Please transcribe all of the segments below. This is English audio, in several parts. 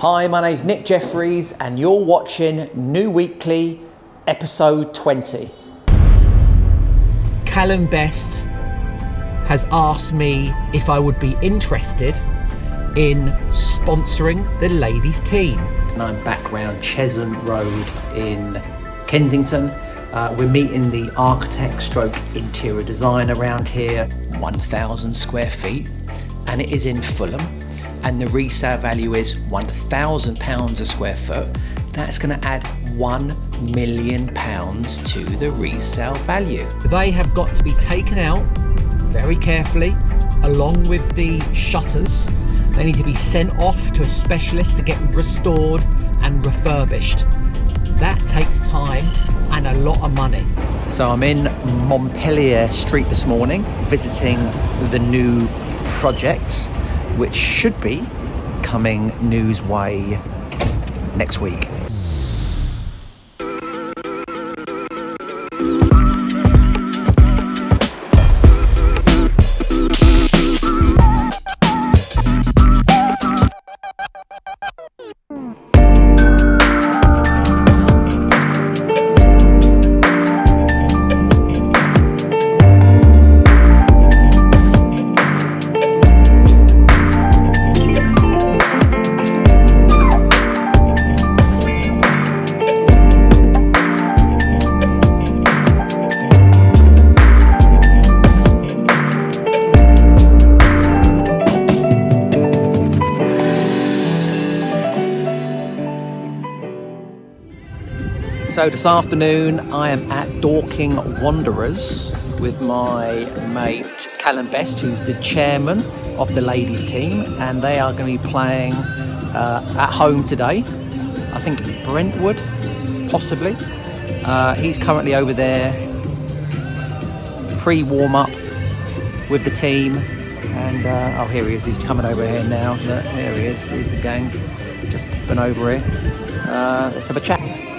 Hi, my name's Nick Jeffries, and you're watching New Weekly, episode 20. Callum Best has asked me if I would be interested in sponsoring the ladies' team. And I'm back round Chesham Road in Kensington. Uh, we're meeting the architect stroke interior design around here, 1,000 square feet, and it is in Fulham. And the resale value is £1,000 a square foot. That's going to add £1 million to the resale value. They have got to be taken out very carefully, along with the shutters. They need to be sent off to a specialist to get restored and refurbished. That takes time and a lot of money. So I'm in Montpellier Street this morning visiting the new project, which should be coming news way next week. So this afternoon I am at Dorking Wanderers with my mate Callum Best, who's the chairman of the ladies team, and they are going to be playing uh, at home today. I think Brentwood, possibly. Uh, he's currently over there pre-warm up with the team, and uh, oh here he is. He's coming over here now. Look, There he is. There's the gang just popping over here. Uh, let's have a chat.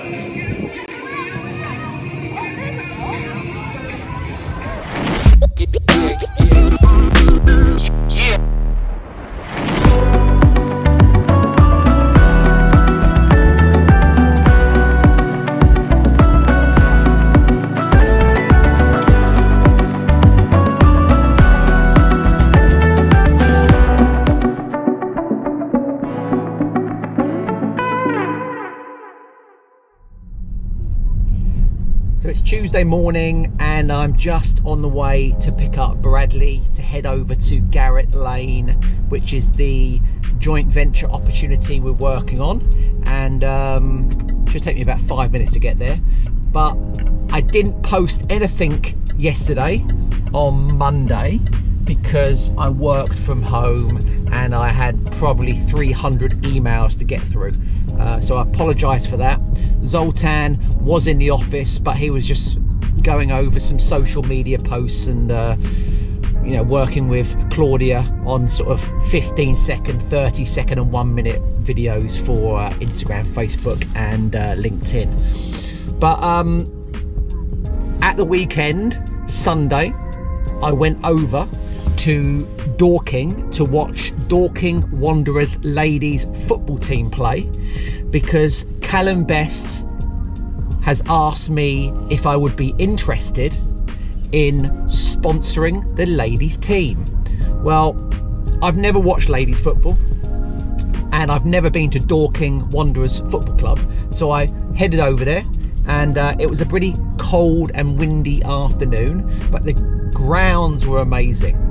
Tuesday morning, and I'm just on the way to pick up Bradley to head over to Garrett Lane, which is the joint venture opportunity we're working on. And um, should take me about five minutes to get there. But I didn't post anything yesterday on Monday because I worked from home and I had probably 300 emails to get through. Uh, so I apologise for that. Zoltan was in the office, but he was just going over some social media posts and uh, you know working with Claudia on sort of 15 second, 30 second, and one minute videos for uh, Instagram, Facebook, and uh, LinkedIn. But um, at the weekend, Sunday, I went over to Dorking to watch Dorking Wanderers ladies football team play because Callum Best has asked me if I would be interested in sponsoring the ladies team. Well, I've never watched ladies football and I've never been to Dorking Wanderers Football Club, so I headed over there and uh, it was a pretty cold and windy afternoon, but the grounds were amazing.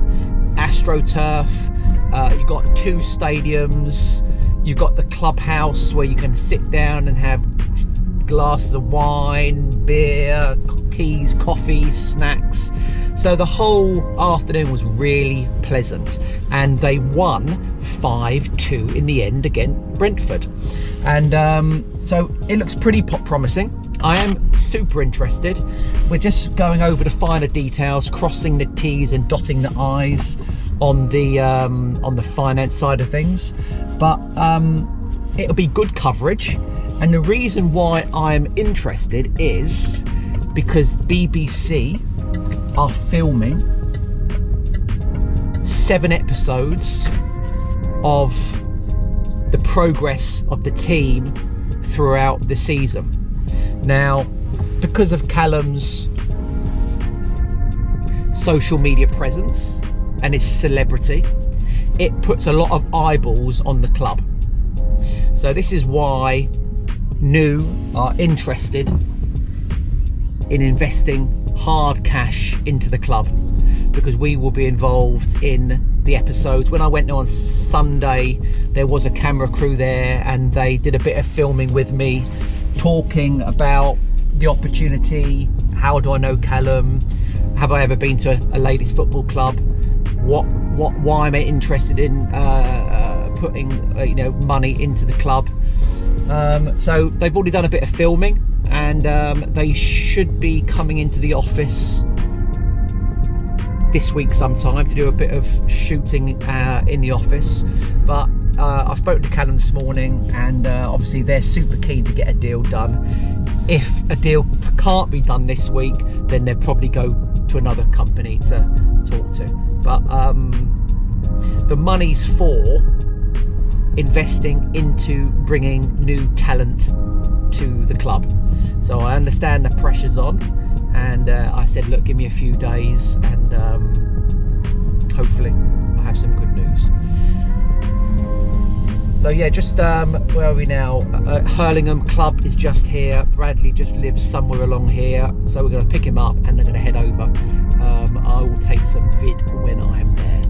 AstroTurf, uh, you got two stadiums, You've got the clubhouse where you can sit down and have glasses of wine, beer, teas, coffee, snacks. So the whole afternoon was really pleasant, and they won 5 2 in the end against Brentford. And um, so it looks pretty promising. I am super interested. We're just going over the finer details, crossing the T's and dotting the I's on the um, on the finance side of things. But um, it'll be good coverage. And the reason why I'm interested is because BBC are filming seven episodes of the progress of the team throughout the season. Now, because of Callum's social media presence and his celebrity, it puts a lot of eyeballs on the club. So, this is why New are interested in investing hard cash into the club because we will be involved in the episodes. When I went on Sunday, there was a camera crew there and they did a bit of filming with me, talking about the opportunity. How do I know Callum? Have I ever been to a, ladies' football club? What, what, why am I interested in uh, uh, putting, uh, you know, money into the club? Um, so they've already done a bit of filming, and um, they should be coming into the office this week sometime to do a bit of shooting uh, in the office. But uh, I spoke to Callum this morning, and uh, obviously they're super keen to get a deal done. If a deal can't be done this week, then they'll probably go to another company to talk to. But um, the money's for investing into bringing new talent to the club. So I understand the pressure's on, and uh, I said, look, give me a few days, and um, hopefully I'll have some good news. So yeah, just um, where are we now? Uh, Hurlingham Club is just here. Bradley just lives somewhere along here, so we're going to pick him up and they're going to head over. Um, I will take some vid when I am there.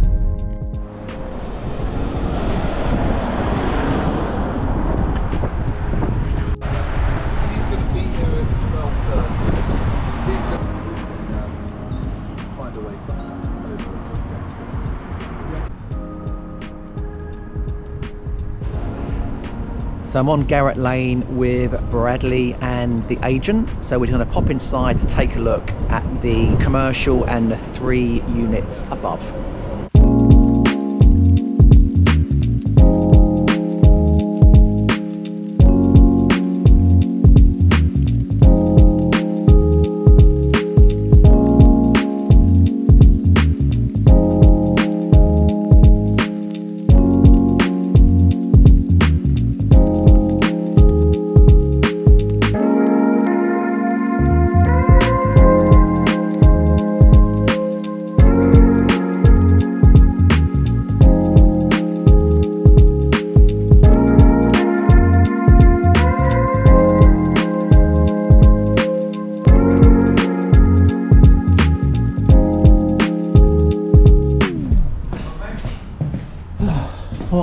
So I'm on Garrett Lane with Bradley and the agent. So we're going to pop inside to take a look at the commercial and the three units above.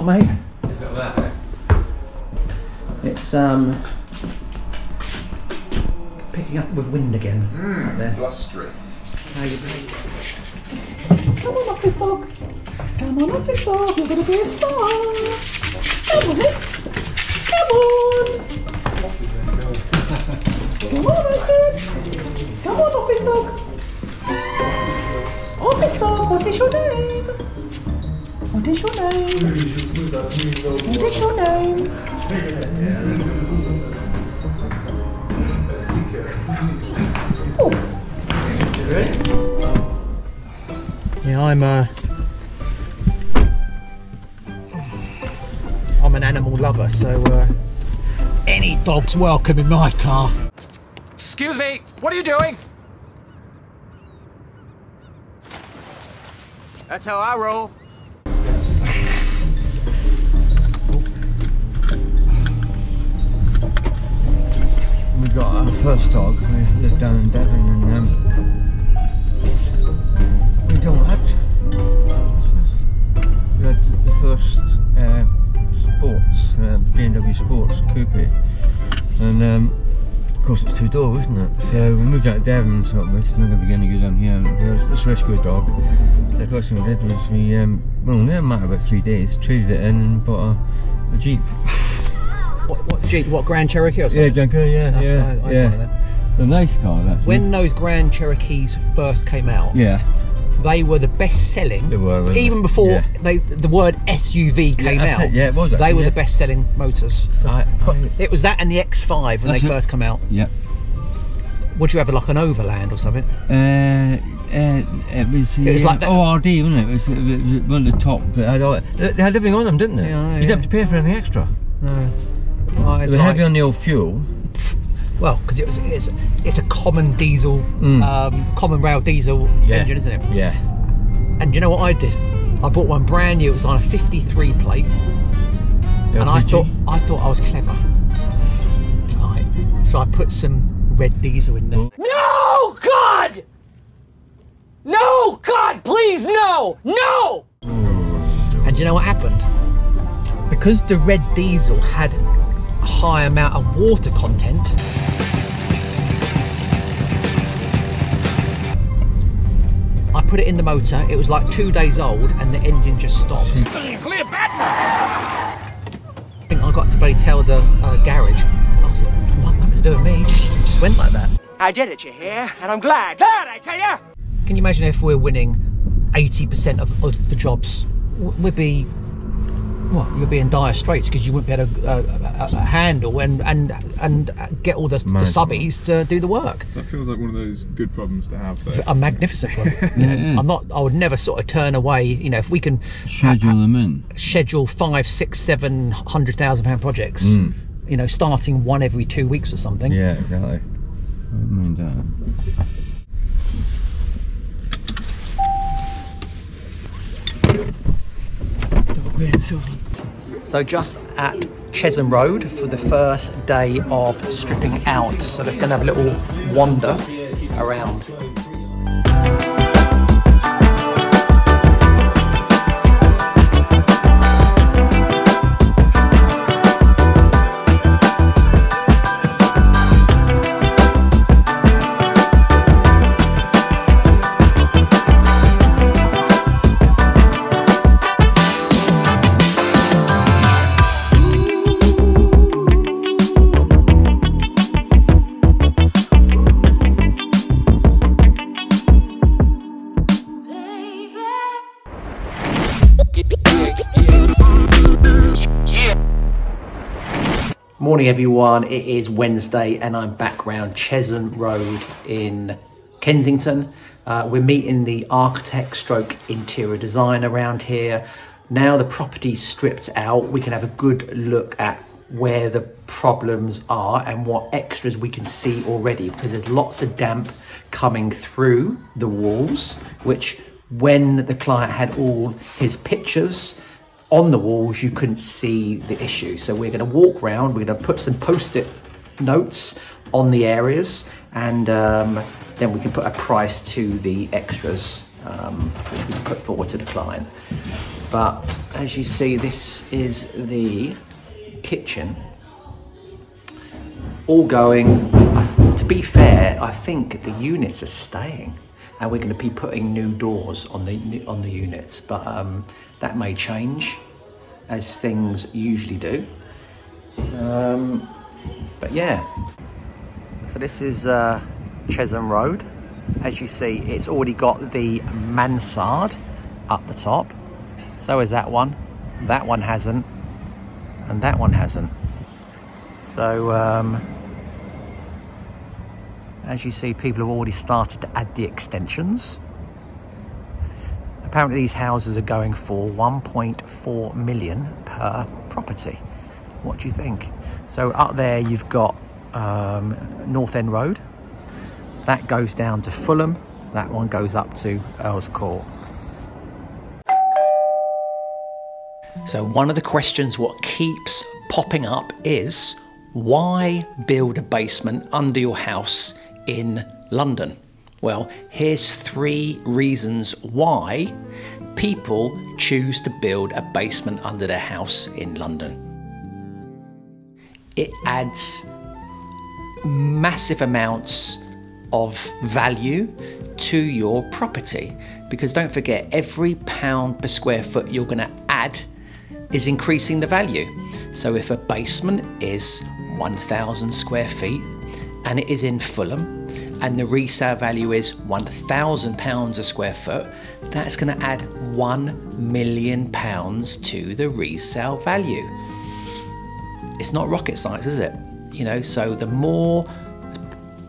Mate? It's um picking up with wind again. up there. Blustery. How you doing? Come on, office dog. Come on, office dog. You're gonna be a star. Yeah, I'm uh I'm an animal lover, so uh, any dog's welcome in my car. Excuse me, what are you doing? That's how I roll. We got our first dog. We lived down in Devon, and um, had. We had the first uh, sports uh, BMW Sports Coupe, and um, of course it's two door, isn't it? So we moved out of Devon and thought we're not going to be going to go down here. Let's rescue a dog. So the first thing we did was we, um, well, only a matter of about three days, traded it in and bought a, a Jeep. What, what Jeep? What Grand Cherokee or Yeah, something? Junker, yeah, That's- yeah, I- I had one of yeah. A nice car, that's When those Grand Cherokees first came out, Yeah, they were the best selling. They were, even before Yeah. they, the word SUV came that's out. it. Yeah, it was They were yeah. the best selling motors. I, I, it was that and the X5 when they first come out. yeah. Would you have like an overland or something? Uh, uh, it was, It was like that- ORD, wasn't it? It was, it was one of the top. It had all, they had everything on them, didn't they? Yeah, You'd yeah. have to pay for anything extra. No. I'd They were like- heavy on the old fuel. Well, because it was it's, it's a common diesel, Mm. um, common rail diesel engine, isn't it? Yeah. And you know what I did? I bought one brand new. It was on a 53 plate, and I thought I thought I was clever. Right. So I put some red diesel in there. No, God! No, God, please, no! No! And you know what happened? Because the red diesel had a high amount of water content. I put it in the motor. It was like two days old, and the engine just stopped. Clear back! I think I got to bloody tell the uh, garage. I was like, what nothing to do with me. It just went like that. I did it, you hear? And I'm glad. Glad, I tell you! Can you imagine if we're winning 80% of, of the jobs? We'd be, well, you'd be in dire straits because you wouldn't be able to uh, uh, uh, handle and and and get all the, the subbies to do the work. That feels like one of those good problems to have, though. A magnificent one. Yeah, it is. I'm not. I would never sort of turn away. You know, if we can Schedule them in. schedule five, six, seven hundred thousand pound projects. You know, starting one every two weeks or something. Yeah, exactly. I don't mind that. So just at Chesham Road for the first day of stripping out. So let's go and have a little wander around. Morning, everyone. It is Wednesday, and I'm back round Chesham Road in Kensington. Uh, we're meeting the architect stroke interior design around here. Now the property's stripped out, we can have a good look at where the problems are and what extras we can see already because there's lots of damp coming through the walls, which when the client had all his pictures on the walls you couldn't see the issue. So we're going to walk round we're going to put some post-it notes on the areas and um, then we can put a price to the extras um, which we can put forward to the client. But as you see this is the kitchen. All going to be fair i think the units are staying and we're going to be putting new doors on the on the units but um, that may change as things usually do. Um, but yeah. So this is uh, Chesham Road. As you see it's already got the mansard up the top. So is that one. That one hasn't. And that one hasn't. So um, as you see people have already started to add the extensions. Apparently these houses are going for 1.4 million per property. What do you think? So up there you've got um, north end road. That goes down to fulham. That one goes up to earls court. So, one of the questions what keeps popping up is why build a basement under your house in London? Well, here's three reasons why people choose to build a basement under their house in London. It adds massive amounts of value to your property because don't forget every pound per square foot you're going to add is increasing the value. So if a basement is 1,000 square feet and it is in Fulham and the resale value is 1,000 pounds a square foot, that's going to add 1 million pounds to the resale value. It's not rocket science, is it? You know, so the more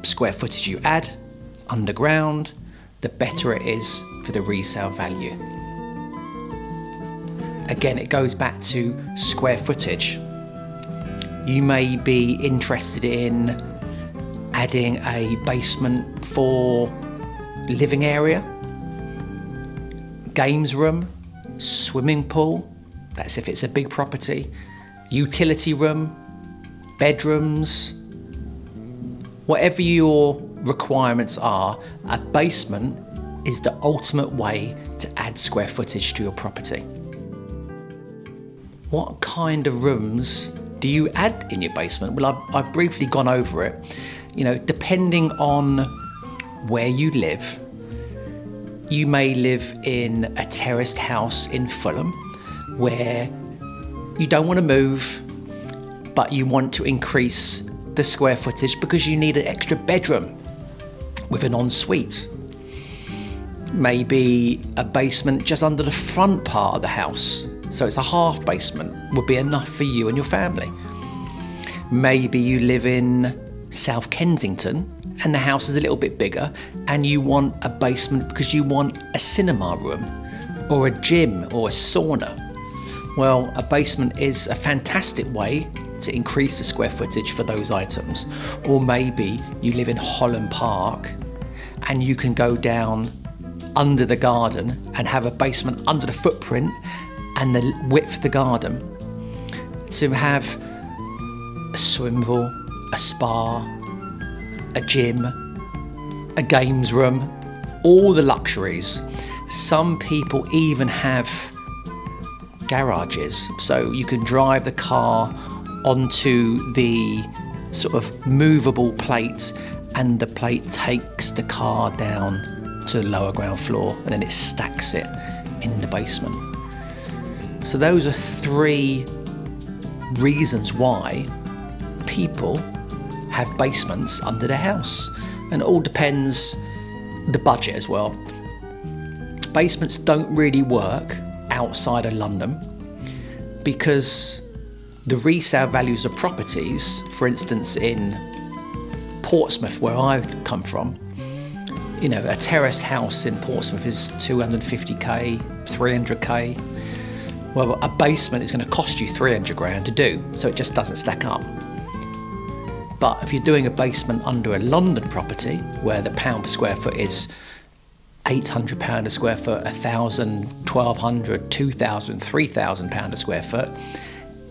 square footage you add underground, the better it is for the resale value. Again, it goes back to square footage. You may be interested in adding a basement for living area, games room, swimming pool, that's if it's a big property, utility room, bedrooms, whatever your requirements are, a basement is the ultimate way to add square footage to your property. What kind of rooms do you add in your basement? Well, I've, I've briefly gone over it. You know, depending on where you live, you may live in a terraced house in Fulham where you don't want to move, but you want to increase the square footage because you need an extra bedroom with an ensuite. Maybe a basement just under the front part of the house, so it's a half basement, would be enough for you and your family. Maybe you live in South Kensington and the house is a little bit bigger and you want a basement because you want a cinema room or a gym or a sauna. Well, a basement is a fantastic way to increase the square footage for those items. Or maybe you live in Holland Park and you can go down under the garden and have a basement under the footprint and the width of the garden to have a swimming pool, a spa, a gym, a games room, all the luxuries. Some people even have garages, so you can drive the car onto the sort of movable plate, and the plate takes the car down to the lower ground floor and then it stacks it in the basement. So, those are three reasons why people have basements under their house, and it all depends the budget as well. Basements don't really work outside of London because the resale values of properties, for instance, in Portsmouth, where I come from, you know, a terraced house in Portsmouth is 250k, 300k. Well, a basement is going to cost you 300 grand to do, so it just doesn't stack up. But if you're doing a basement under a London property where the pound per square foot is 800 pound a square foot, 1000, 1200, 2000, 3000 pound a square foot,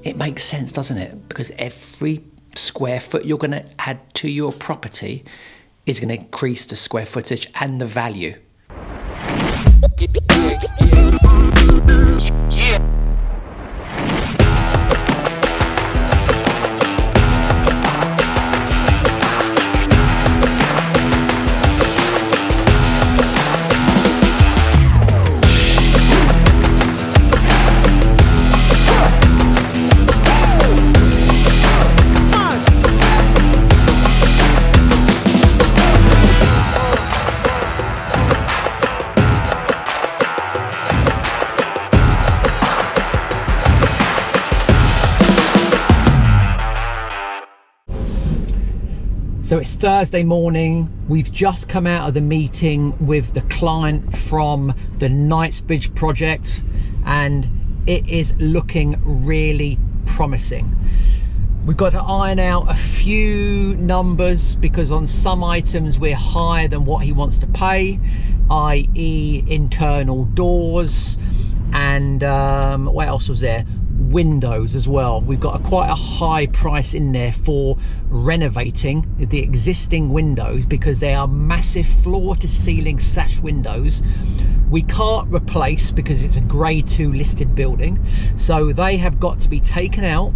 it makes sense, doesn't it? Because every square foot you're going to add to your property is going to increase the square footage and the value. Thursday morning. We've just come out of the meeting with the client from the Knightsbridge project, and it is looking really promising. We've got to iron out a few numbers because on some items we're higher than what he wants to pay, i.e., internal doors, and um, what else was there? Windows as well. We've got a quite a high price in there for renovating the existing windows because they are massive floor to ceiling sash windows. We can't replace because it's a grade 2 listed building. So they have got to be taken out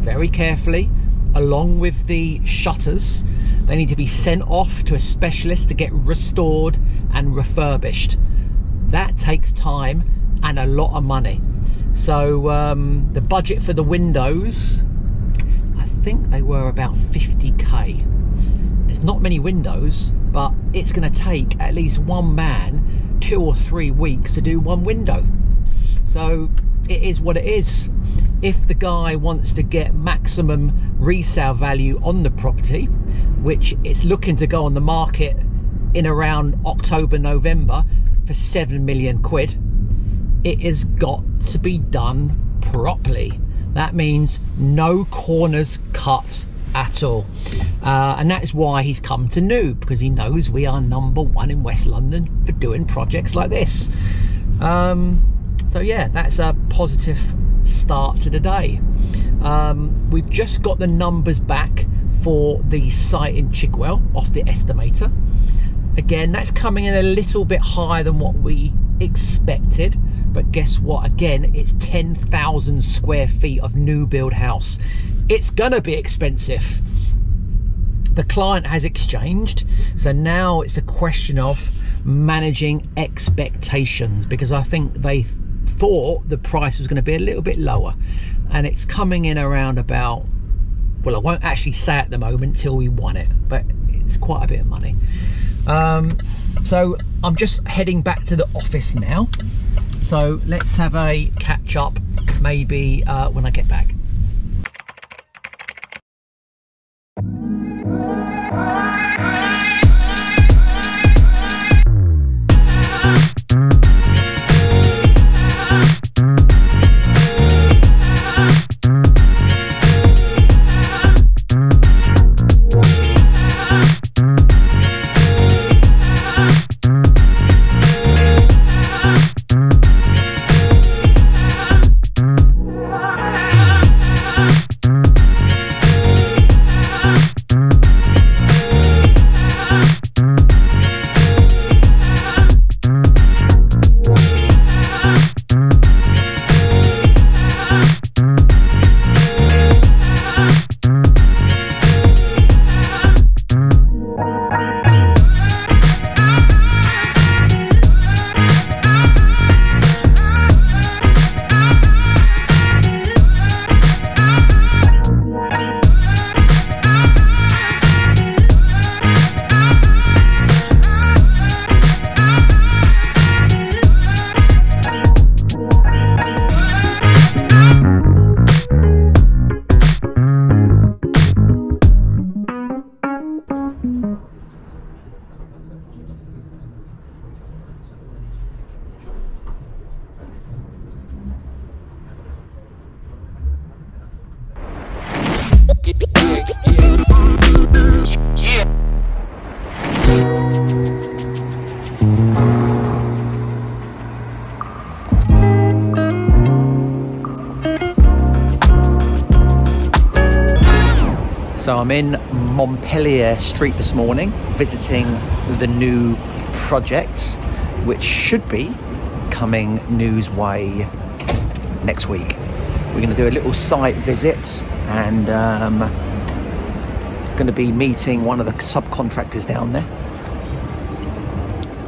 very carefully along with the shutters. They need to be sent off to a specialist to get restored and refurbished. That takes time and a lot of money. So um, the budget for the windows, I think they were about 50k. There's not many windows, but it's going to take at least one man two or three weeks to do one window. So it is what it is. if the guy wants to get maximum resale value on the property, which it's looking to go on the market in around October, November for 7 million quid, it has got to be done properly. That means no corners cut at all. Uh, and that is why he's come to New because he knows we are number one in West London for doing projects like this. Um, so, yeah, that's a positive start to the day. Um, we've just got the numbers back for the site in Chigwell off the estimator. Again, that's coming in a little bit higher than what we expected. But guess what? Again, it's 10,000 square feet of new build house. It's gonna be expensive. The client has exchanged, so now it's a question of managing expectations because I think they thought the price was going to be a little bit lower and it's coming in around about well I won't actually say at the moment till we won it but it's quite a bit of money um, so I'm just heading back to the office now so let's have a catch up maybe uh, when I get back I'm in Montpellier Street this morning visiting the new project, which should be coming news way next week. We're going to do a little site visit and um, going to be meeting one of the subcontractors down there.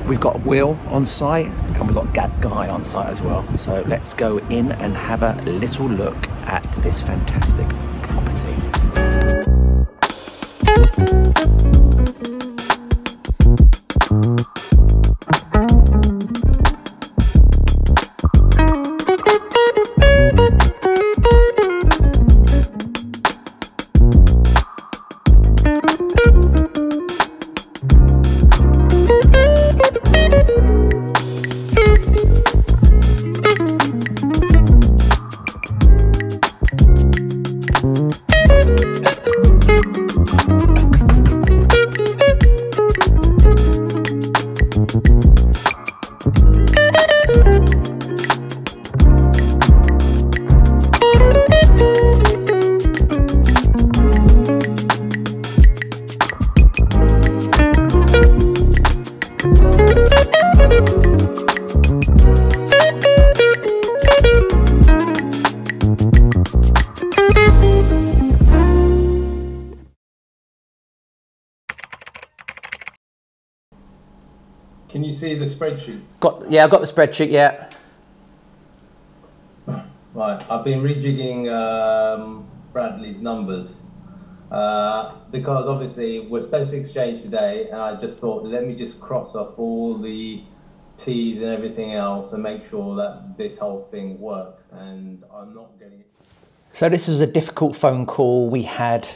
We've got Will on site and we've got Gad Guy on site as well. So let's go in and have a little look at this fantastic property. Can you see the spreadsheet? Got yeah, I've got the spreadsheet. Yeah, Right, I've been rejigging um, Bradley's numbers uh, because obviously we're supposed to exchange today, and I just thought let me just cross off all the T's and everything else and make sure that this whole thing works. And I'm not getting it. So this was a difficult phone call we had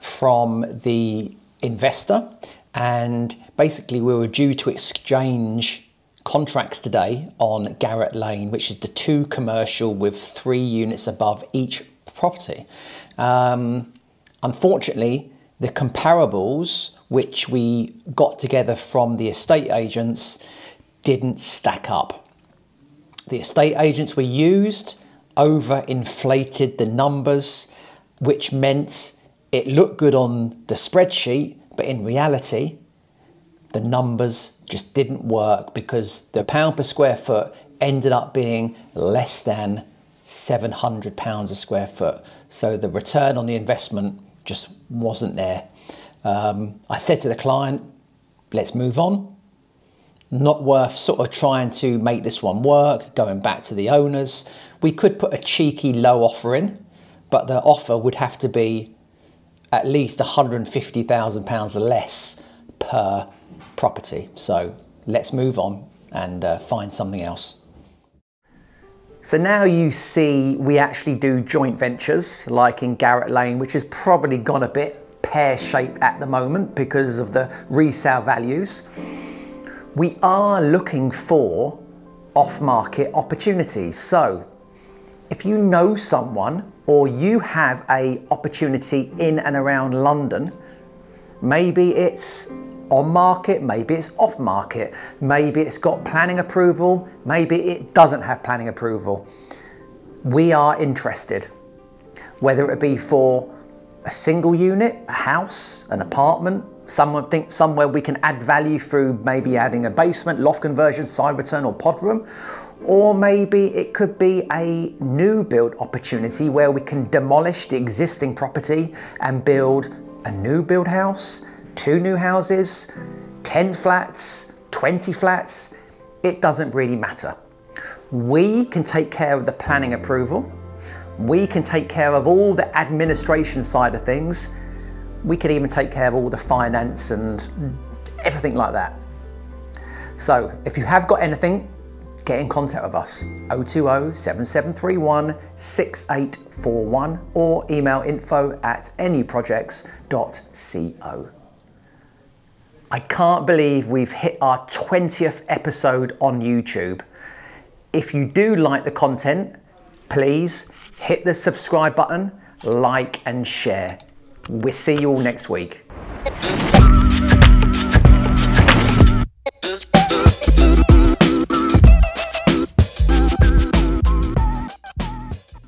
from the investor, and basically we were due to exchange contracts today on Garrett Lane, which is the two commercial with three units above each property. Um, unfortunately, the comparables which we got together from the estate agents didn't stack up. The estate agents we used overinflated the numbers, which meant it looked good on the spreadsheet, but in reality, the numbers just didn't work because the pound per square foot ended up being less than 700 pounds a square foot. So the return on the investment just wasn't there. Um, I said to the client, let's move on. Not worth sort of trying to make this one work, going back to the owners. We could put a cheeky low offer in, but the offer would have to be at least £150,000 less per property. So let's move on and uh, find something else. So now you see we actually do joint ventures like in Garrett Lane, which has probably gone a bit pear shaped at the moment because of the resale values. We are looking for off market opportunities. So if you know someone or you have a opportunity in and around London, maybe it's on market, maybe it's off market, maybe it's got planning approval, maybe it doesn't have planning approval. We are interested, whether it be for a single unit, a house, an apartment, someone think somewhere we can add value through maybe adding a basement, loft conversion, side return or pod room, or maybe it could be a new build opportunity where we can demolish the existing property and build a new build house two new houses, 10 flats, 20 flats, it doesn't really matter. We can take care of the planning approval. We can take care of all the administration side of things. We can even take care of all the finance and mm. everything like that. So if you have got anything, get in contact with us 020 7731 6841 or email info at nuprojects.co. I can't believe we've hit our 20th episode on YouTube. If you do like the content, please hit the subscribe button, like, and share. We'll see you all next week.